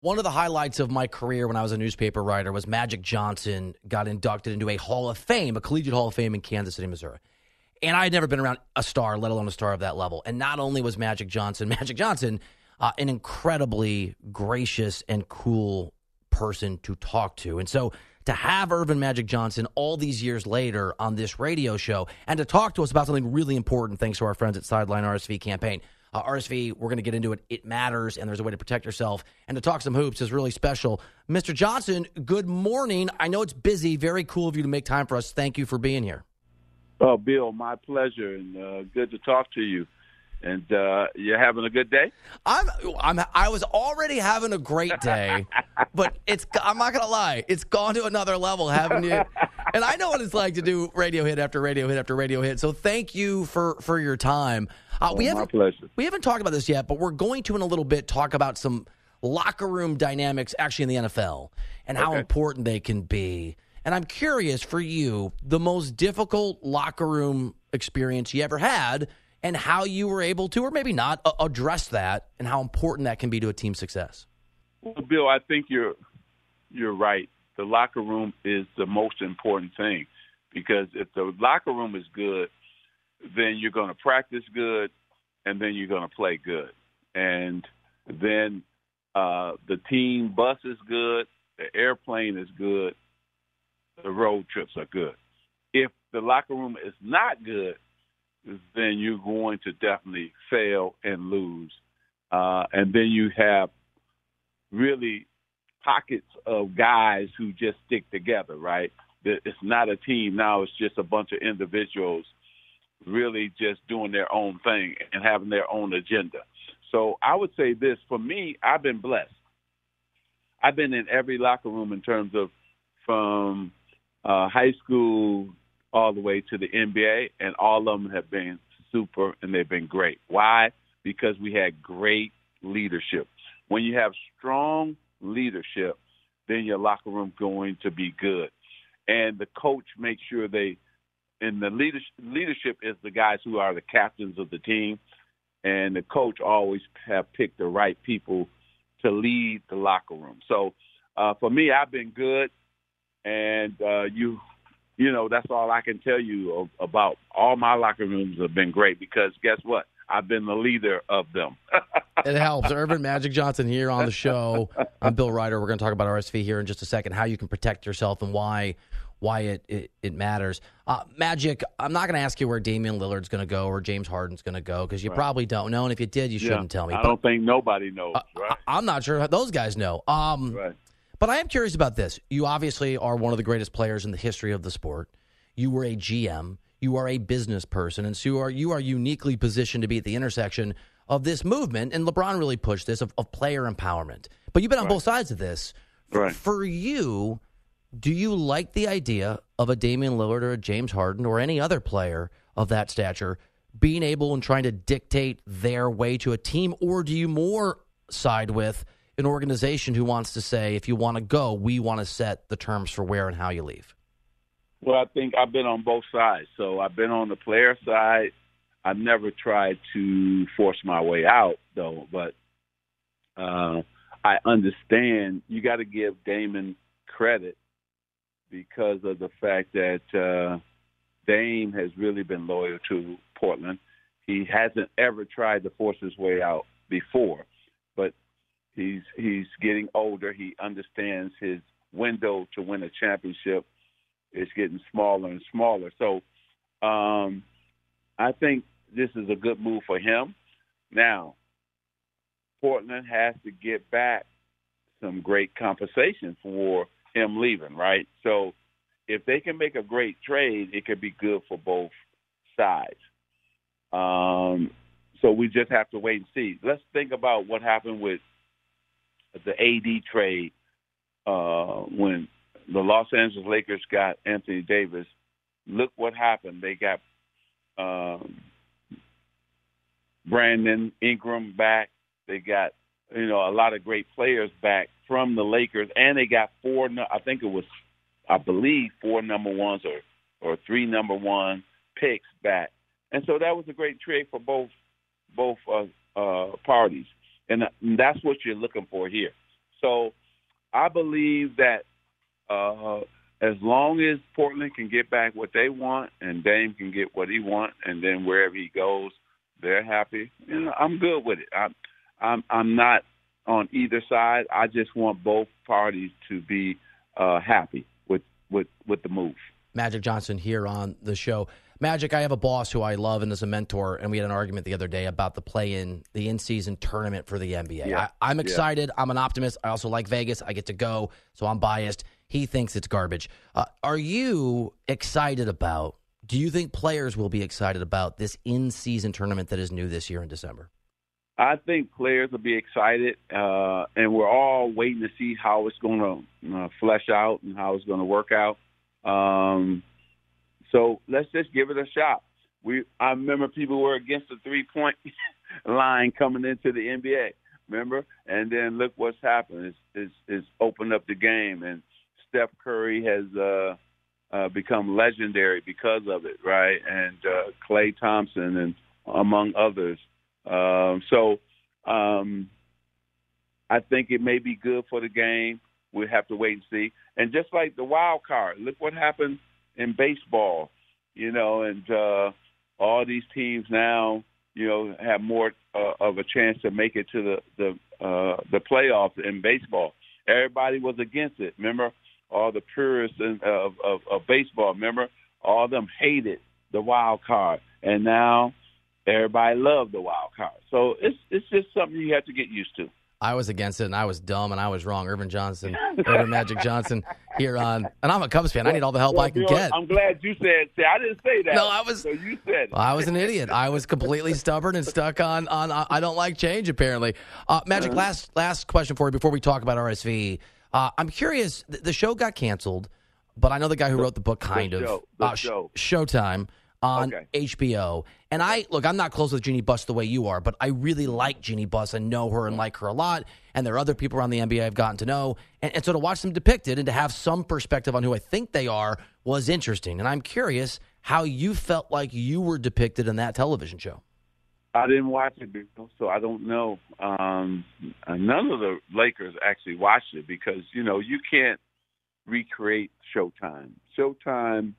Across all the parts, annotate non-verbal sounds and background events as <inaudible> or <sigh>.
One of the highlights of my career when I was a newspaper writer was Magic Johnson got inducted into a Hall of Fame, a collegiate Hall of Fame in Kansas City, Missouri. And I had never been around a star, let alone a star of that level. And not only was Magic Johnson, <laughs> Magic Johnson, uh, an incredibly gracious and cool person to talk to. And so to have Earvin Magic Johnson all these years later on this radio show and to talk to us about something really important, thanks to our friends at Sideline RSV campaign. Uh, RSV, we're going to get into it. It matters, and there's a way to protect yourself. And to talk some hoops is really special. Mr. Johnson, good morning. I know it's busy. Very cool of you to make time for us. Thank you for being here. Oh, Bill, my pleasure, and uh, good to talk to you. And uh, you're having a good day. I'm, I'm, I was already having a great day, but it's. I'm not gonna lie, it's gone to another level, haven't you? <laughs> and I know what it's like to do radio hit after radio hit after radio hit. So thank you for for your time. Uh, we oh, haven't, my pleasure. We haven't talked about this yet, but we're going to in a little bit talk about some locker room dynamics actually in the NFL and how important they can be. And I'm curious for you, the most difficult locker room experience you ever had, and how you were able to, or maybe not, address that, and how important that can be to a team's success. Well, Bill, I think you're you're right. The locker room is the most important thing because if the locker room is good, then you're going to practice good, and then you're going to play good, and then uh, the team bus is good, the airplane is good, the road trips are good. If the locker room is not good, then you're going to definitely fail and lose. Uh, and then you have really pockets of guys who just stick together, right? It's not a team now, it's just a bunch of individuals really just doing their own thing and having their own agenda. So I would say this for me, I've been blessed. I've been in every locker room in terms of from uh, high school all the way to the NBA, and all of them have been super and they've been great. Why? Because we had great leadership. When you have strong leadership, then your locker room going to be good, and the coach makes sure they. And the leadership, leadership is the guys who are the captains of the team, and the coach always have picked the right people to lead the locker room. So uh, for me, I've been good, and uh, you, you know, that's all I can tell you about. All my locker rooms have been great because guess what? I've been the leader of them. <laughs> It helps. Earvin Magic Johnson here on the show. I'm Bill Reiter. We're going to talk about RSV here in just a second, how you can protect yourself and why why it it, it matters. Uh, Magic, I'm not going to ask you where Damian Lillard's going to go or James Harden's going to go because you probably don't know, and if you did, you shouldn't tell me. I But don't think nobody knows, uh, right? I, am not sure how those guys know. Um, right. But I am curious about this. You obviously are one of the greatest players in the history of the sport. You were a GM. You are a business person, and so you are you are uniquely positioned to be at the intersection of this movement. And LeBron really pushed this of, of player empowerment. But you've been on both sides of this. Right. for you, do you like the idea of a Damian Lillard or a James Harden or any other player of that stature being able and trying to dictate their way to a team, or do you more side with an organization who wants to say, if you want to go, we want to set the terms for where and how you leave? Well, I think I've been on both sides. So I've been on the player side. I've never tried to force my way out, though. But uh, I understand you got to give Damian credit because of the fact that uh, Dame has really been loyal to Portland. He hasn't ever tried to force his way out before, but He's he's getting older. He understands his window to win a championship is getting smaller and smaller. So um, I think this is a good move for him. Now, Portland has to get back some great compensation for him leaving, right? So if they can make a great trade, it could be good for both sides. Um, so we just have to wait and see. Let's think about what happened with the AD trade uh, when the Los Angeles Lakers got Anthony Davis. Look what happened. They got um, Brandon Ingram back. They got you know a lot of great players back from the Lakers, and they got four. I think it was, I believe, four number ones or or three number one picks back, and so that was a great trade for both both uh, uh, parties, and that's what you're looking for here. So I believe that uh, as long as Portland can get back what they want and Dame can get what he wants, and then wherever he goes, they're happy. You know, I'm good with it. I'm I'm I'm not on either side. I just want both parties to be uh, happy with with with the move. Magic Johnson here on the show. Magic, I have a boss who I love and is a mentor, and we had an argument the other day about the play-in, the in-season tournament for the NBA. Yeah. I, am excited. Yeah. I'm an optimist. I also like Vegas. I get to go, so I'm biased. He thinks it's garbage. Uh, are you excited about? Do you think players will be excited about this in-season tournament that is new this year in December? I think players will be excited, uh, and we're all waiting to see how it's going to uh, flesh out and how it's going to work out. Um, so let's just give it a shot. We I remember people were against the three point <laughs> line coming into the NBA. Remember, and then look what's happened. It's, it's, it's opened up the game, and Steph Curry has uh, uh, become legendary because of it, right? And uh, Klay Thompson, and among others. Um, so um, I think it may be good for the game. We'll have to wait and see. And just like the wild card, look what happened in baseball, you know, and uh, all these teams now, you know, have more uh, of a chance to make it to the the uh, the playoffs in baseball. Everybody was against it. Remember, all the purists in, of, of of baseball. Remember, all of them hated the wild card, and now everybody loved the wild card. So it's it's just something you have to get used to. I was against it, and I was dumb, and I was wrong. Earvin Johnson, <laughs> Earvin Magic Johnson, here on, and I'm a Cubs fan. I need all the help well, I can get. I'm glad you said. See, I didn't say that. No, I was. So you said. Well, I was an idiot. I was completely stubborn and stuck on on. I don't like change. Apparently, uh, Magic. Uh-huh. Last last question for you before we talk about RSV. Uh, I'm curious. The, the, show got canceled, but I know the guy who wrote the book, kind the of. Show. The uh, show. Showtime on okay. HBO. And I look, I'm not close with Jeannie Buss the way you are, but I really like Jeannie Buss and know her and like her a lot. And there are other people around the NBA I've gotten to know. And, and so to watch them depicted and to have some perspective on who I think they are was interesting. And I'm curious how you felt like you were depicted in that television show. I didn't watch it, so I don't know. Um, none of the Lakers actually watched it because you know you can't recreate Showtime. Showtime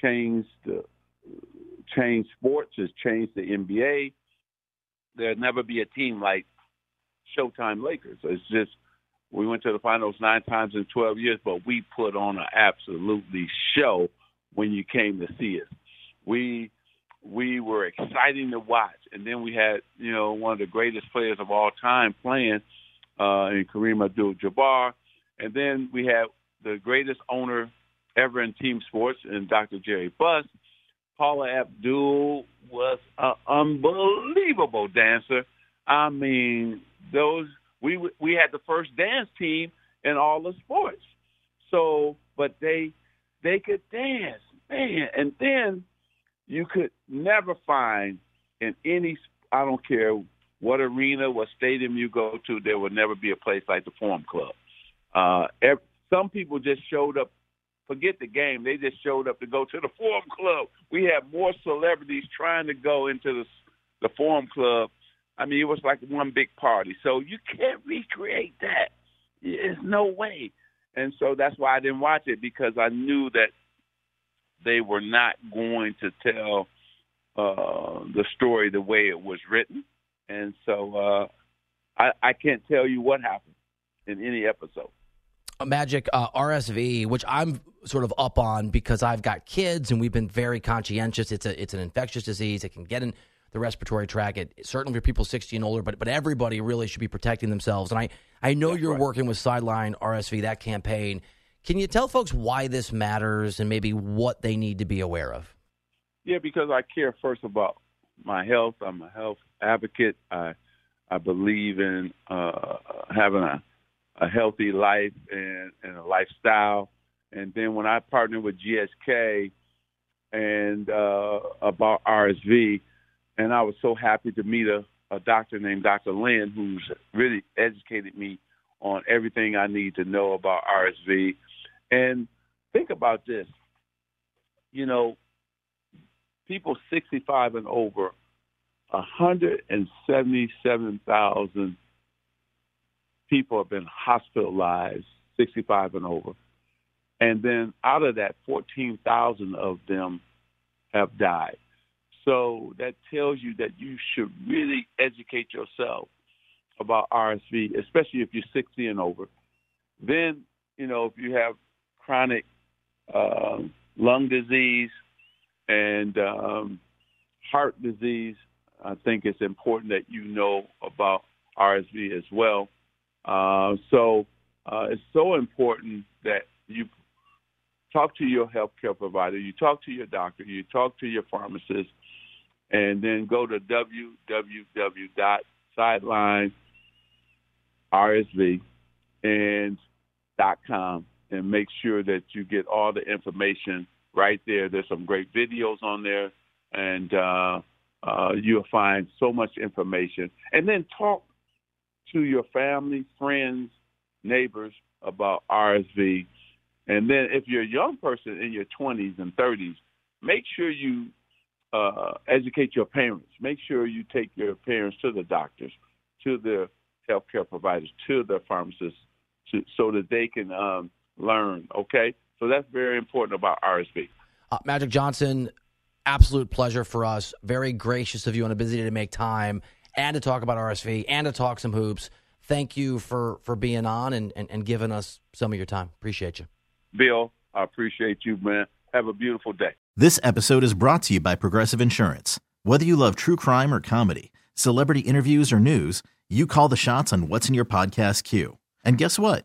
changed the changed sports, has changed the NBA. There'll never be a team like Showtime Lakers. It's just we went to the finals nine times in 12 years, but we put on an absolutely show when you came to see us. We we were exciting to watch, and then we had you know one of the greatest players of all time playing uh, in Kareem Abdul-Jabbar, and then we had the greatest owner ever in team sports, and Dr. Jerry Buss, Paula Abdul was an unbelievable dancer. I mean, those we we had the first dance team in all the sports. So, but they they could dance, man. And then you could never find in any I don't care what arena, what stadium you go to, there would never be a place like the Forum Club. Uh, every, some people just showed up forget the game. They just showed up to go to the Forum Club. We had more celebrities trying to go into the the Forum Club. I mean, it was like one big party. So you can't recreate that. There's no way. And so that's why I didn't watch it because I knew that they were not going to tell uh, the story the way it was written. And so uh, I, I can't tell you what happened in any episode. Magic uh, RSV, which I'm sort of up on because I've got kids and we've been very conscientious. It's a it's an infectious disease. It can get in the respiratory tract. It certainly for people 60 and older, but but everybody really should be protecting themselves. And I I know That's you're right. working with Sideline RSV that campaign. Can you tell folks why this matters and maybe what they need to be aware of? Yeah, because I care first about my health. I'm a health advocate. I I believe in uh, having a a healthy life and, and a lifestyle. And then when I partnered with GSK and uh, about RSV, and I was so happy to meet a, a doctor named Dr. Lynn, who's really educated me on everything I need to know about RSV. And think about this, you know, people 65 and over, 177,000 people have been hospitalized 65 and over. And then out of that, 14,000 of them have died. So that tells you that you should really educate yourself about RSV, especially if you're 60 and over. Then, you know, if you have chronic uh, lung disease and um, heart disease, I think it's important that you know about RSV as well. Uh, so uh, it's so important that you talk to your healthcare provider, you talk to your doctor, you talk to your pharmacist, and then go to www.sidelinersv.com and make sure that you get all the information right there. There's some great videos on there, and uh, uh, you'll find so much information. And then talk to your family, friends, neighbors about RSV. And then if you're a young person in your 20s and 30s, make sure you uh, educate your parents. Make sure you take your parents to the doctors, to the healthcare providers, to the pharmacists, to, so that they can um, learn. Okay, so that's very important about RSV. Uh, Magic Johnson, absolute pleasure for us. Very gracious of you on a busy day to make time and to talk about RSV and to talk some hoops. Thank you for, for being on and, and, and giving us some of your time. Appreciate you. Bill, I appreciate you, man. Have a beautiful day. This episode is brought to you by Progressive Insurance. Whether you love true crime or comedy, celebrity interviews or news, you call the shots on what's in your podcast queue. And guess what?